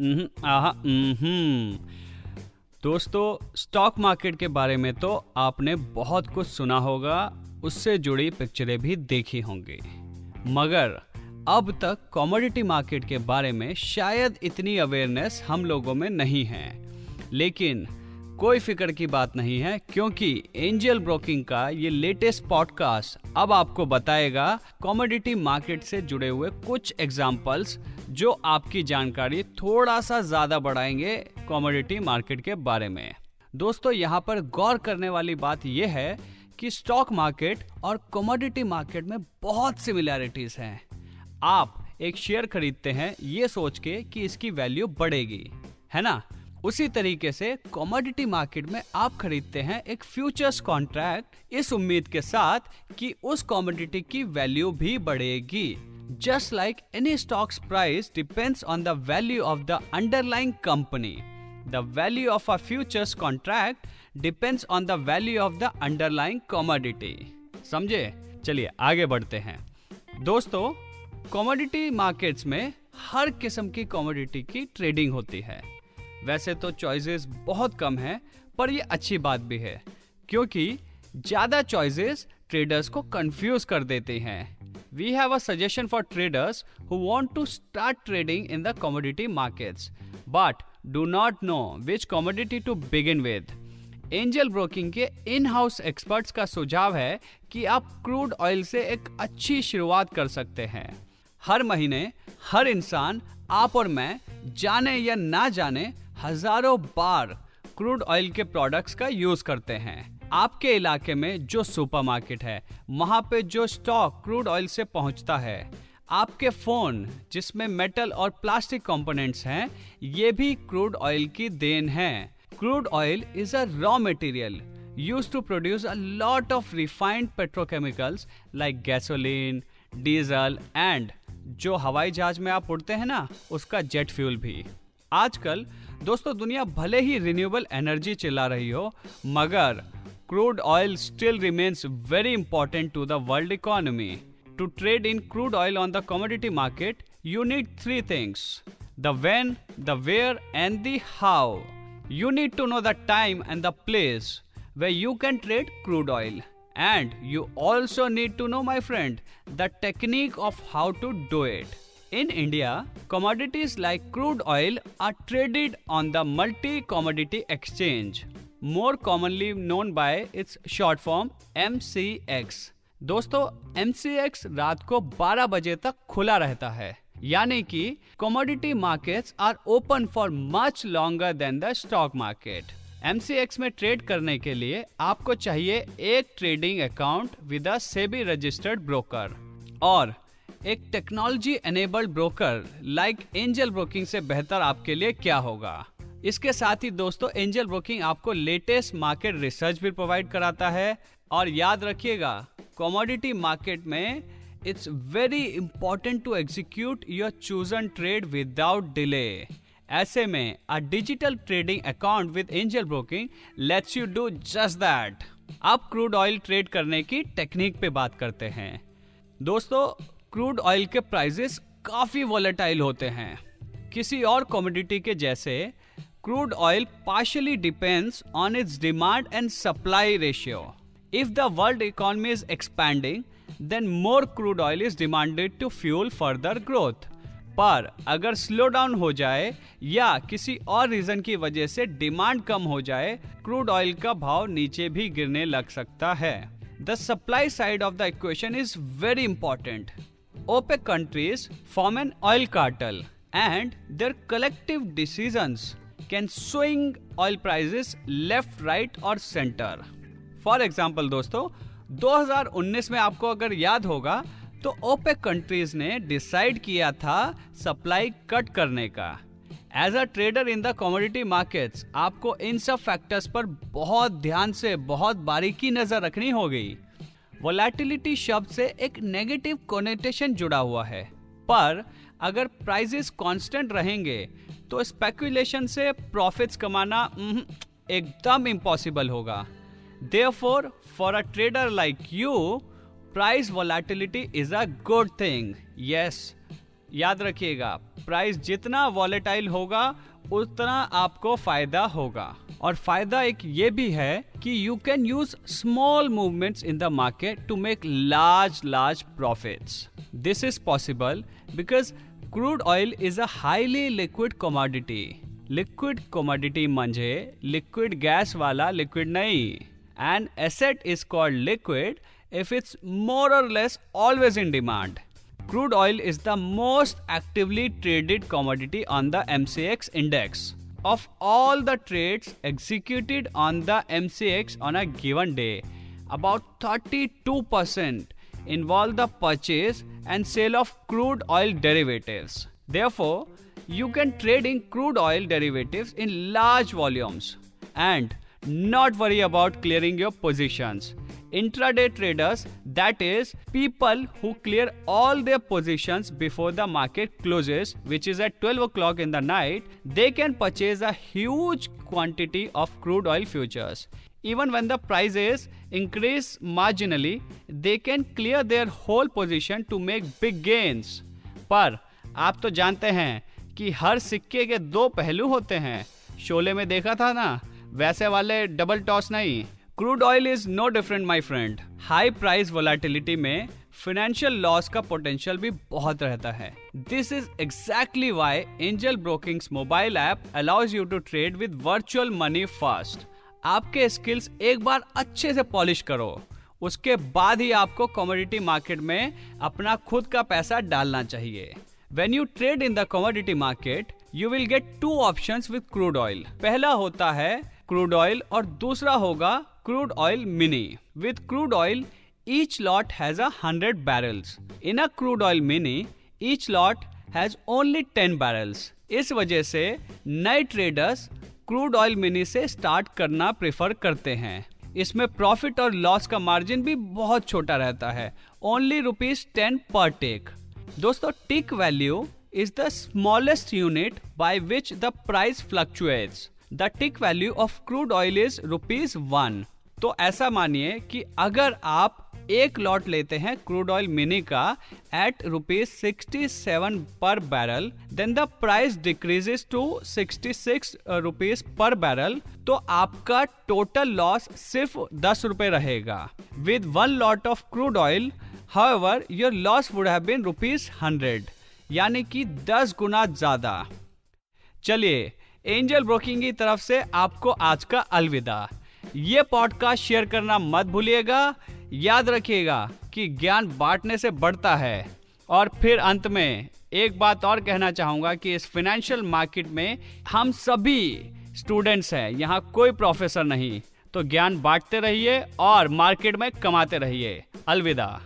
हम्म, हम्म। दोस्तों stock market के बारे में तो आपने बहुत कुछ सुना होगा उससे जुड़ी पिक्चरें भी देखी होंगी मगर अब तक कमोडिटी मार्केट के बारे में शायद इतनी अवेयरनेस हम लोगों में नहीं है लेकिन कोई फ़िक्र की बात नहीं है क्योंकि एंजल ब्रोकिंग का ये लेटेस्ट पॉडकास्ट अब आपको बताएगा कॉमोडिटी मार्केट से जुड़े हुए कुछ एग्जाम्पल्स जो आपकी जानकारी थोड़ा सा ज़्यादा बढ़ाएँगे कॉमोडिटी मार्केट के बारे में। दोस्तों, यहाँ पर गौर करने वाली बात यह है कि स्टॉक मार्केट और कमोडिटी मार्केट में बहुत सिमिलैरिटीज हैं। आप एक शेयर खरीदते हैं, ये सोच के कि इसकी वैल्यू बढ़ेगी, है ना? उसी तरीके से कमोडिटी मार्केट में आप खरीदते हैं एक फ्यूचर्स कॉन्ट्रैक्ट इस उम्मीद के साथ कि उस कमोडिटी की वैल्यू भी बढ़ेगी। Just like any stocks price depends on the value of the underlying company the value of a futures contract depends on the value of the underlying commodity समझे? चलिए, आगे बढ़ते हैं। दोस्तों कमोडिटी मार्केट्स में हर किस्म की कॉमोडिटी की ट्रेडिंग होती है। वैसे तो चॉइसेस बहुत कम हैं, पर ये अच्छी बात भी है, क्योंकि ज़्यादा चॉइसेस ट्रेडर्स को कंफ्यूज कर देते हैं। We have a suggestion for traders who want to start trading in the commodity markets but do not know which commodity to begin with Angel Broking के इन हाउस एक्सपर्ट्स का सुझाव है कि आप क्रूड ऑयल से एक अच्छी शुरुआत कर सकते हैं। हर महीने, हर इंसान, आप और मैं, जाने या ना जाने, हज़ारों बार क्रूड ऑयल के प्रोडक्ट्स का यूज़ करते हैं। आपके इलाके में जो सुपरमार्केट है, वहाँ पे जो स्टॉक क्रूड ऑयल से पहुँचता है, आपके फ़ोन, जिसमें मेटल और प्लास्टिक कंपोनेंट्स हैं, ये भी क्रूड ऑयल की देन है। Crude oil is a raw material use to produce a lot of refined petrochemicals like gasoline diesel and जो हवाई जहाज़ में आप उड़ते हैं ना, उसका जेट फ्यूल भी। आजकल, दोस्तों, दुनिया भले ही रिन्यूएबल एनर्जी चला रही हो, मगर crude oil still remains very important to the world economy. To trade in crude oil on the commodity market, you need three things the when, the where, and the how. You need to know the time and the place where you can trade crude oil. And you also need to know, my friend, the technique of how to do it. In India, commodities like crude oil are traded on the multi commodity exchange more commonly known by its short form MCX. दोस्तों MCX रात को 12 बजे तक खुला रहता है। यानी कि commodity markets are open for much longer than the stock market MCX में ट्रेड करने के लिए आपको चाहिए एक trading account with a SEBI registered broker और एक technology enabled broker like Angel Broking से बेहतर आपके लिए क्या होगा? इसके साथ ही दोस्तों एंजल ब्रोकिंग आपको लेटेस्ट मार्केट रिसर्च भी प्रोवाइड कराता है। और याद रखिएगा कॉमोडिटी मार्केट में it's very important to execute your chosen trade without delay ऐसे में a digital trading account with Angel Broking lets you do just that अब क्रूड ऑयल ट्रेड करने की टेक्निक पे बात करते हैं। दोस्तों क्रूड ऑयल के प्राइसेस काफ़ी वॉलेटाइल होते हैं। किसी और कॉमोडिटी के जैसे crude oil partly depends on its demand and supply ratio if the world economy is expanding then more crude oil is demanded to fuel further growth पर अगर स्लो डाउन हो जाए या किसी और रीजन की वजह से डिमांड कम हो जाए क्रूड ऑयल का भाव नीचे भी गिरने लग सकता है। The supply side of the equation is very important OPEC countries form an oil cartel and their collective decisions can swing oil prices left, right और center. फॉर एग्ज़ाम्पल दोस्तों 2019 में आपको अगर याद होगा तो ओपेक कंट्रीज़ ने डिसाइड किया था सप्लाई कट करने का. As a trader in the commodity markets आपको इन सब फैक्टर्स पर बहुत ध्यान से बहुत बारीकी नज़र रखनी होगी. वोलेटिलिटी शब्द से एक नेगेटिव कोनेटेशन जुड़ा हुआ है. पर अगर प्राइजेस कांस्टेंट रहेंगे तो स्पेकुलेशन से प्रॉफिट्स कमाना एकदम इम्पॉसिबल होगा। Therefore for a trader like you price volatility is a good thing yes याद रखिएगा प्राइस जितना वॉलेटाइल होगा, उतना आपको फ़ायदा होगा। और फ़ायदा एक ये भी है कि you can use small movements in the market to make large large profits this is possible because Crude oil is a highly liquid commodity liquid commodity म्हणजे लिक्विड गैस वाला लिक्विड नहीं and asset is called liquid if it's more or less always in demand. Crude oil is the most actively traded commodity on the MCX index. Of all the trades executed on the MCX on a given day, about 32% involve the purchase and sale of crude oil derivatives. Therefore, you can trade in crude oil derivatives in large volumes and not worry about clearing your positions. Intraday traders, that is, people who clear all their positions before the market closes, which is at 12 o'clock in the night, they can purchase a huge quantity of crude oil futures. Even when the prices increase marginally, they can clear their whole position to make big gains. पर आप तो जानते हैं कि हर सिक्के के दो पहलू होते हैं। शोले में देखा था ना? वैसे वाले डबल टॉस नहीं। Crude oil is no different my friend high price volatility में फाइनेंशियल लॉस का पोटेंशियल भी बहुत रहता है। This is exactly why Angel Broking's mobile app allows you to trade with virtual money first आपके skills एक बार अच्छे से पॉलिश करो। उसके बाद ही आपको कमोडिटी मार्केट में अपना खुद का पैसा डालना चाहिए। When you trade in the commodity market you will get two option with crude oil पहला होता है क्रूड ऑयल और दूसरा होगा crude oil mini with crude oil each lot has a hundred barrels in a crude oil mini each lot has only ten barrels इस वजह से नए ट्रेडर्स क्रूड ऑयल मिनी से स्टार्ट करना प्रेफर करते हैं। इसमें प्रॉफिट और लॉस का मार्जिन भी बहुत छोटा रहता है। Only rupees ten per tick. दोस्तों, tick value is the smallest unit by which the price fluctuates. The tick value of crude oil is rupees one. तो ऐसा मानिए कि अगर आप एक लॉट लेते हैं क्रूड ऑयल मिनी का at rupees sixty seven per barrel then the price decreases to sixty six rupees per barrel तो आपका टोटल लॉस सिर्फ़ दस रुपए रहेगा। With one lot of crude oil how your loss would have been rupees hundred यानी कि दस गुना ज़्यादा। चलिए एंजल ब्रोकिंग की तरफ़ से आपको आज का अलविदा। ये पॉडकास्ट शेयर करना मत भूलिएगा। याद रखिएगा कि ज्ञान बांटने से बढ़ता है। और फिर अंत में एक बात और कहना चाहूँगा कि इस फिनेंशियल मार्केट में हम सभी स्टूडेंट्स हैं। यहाँ कोई प्रोफेसर नहीं। तो ज्ञान बांटते रहिए और मार्केट में कमाते रहिए। अलविदा।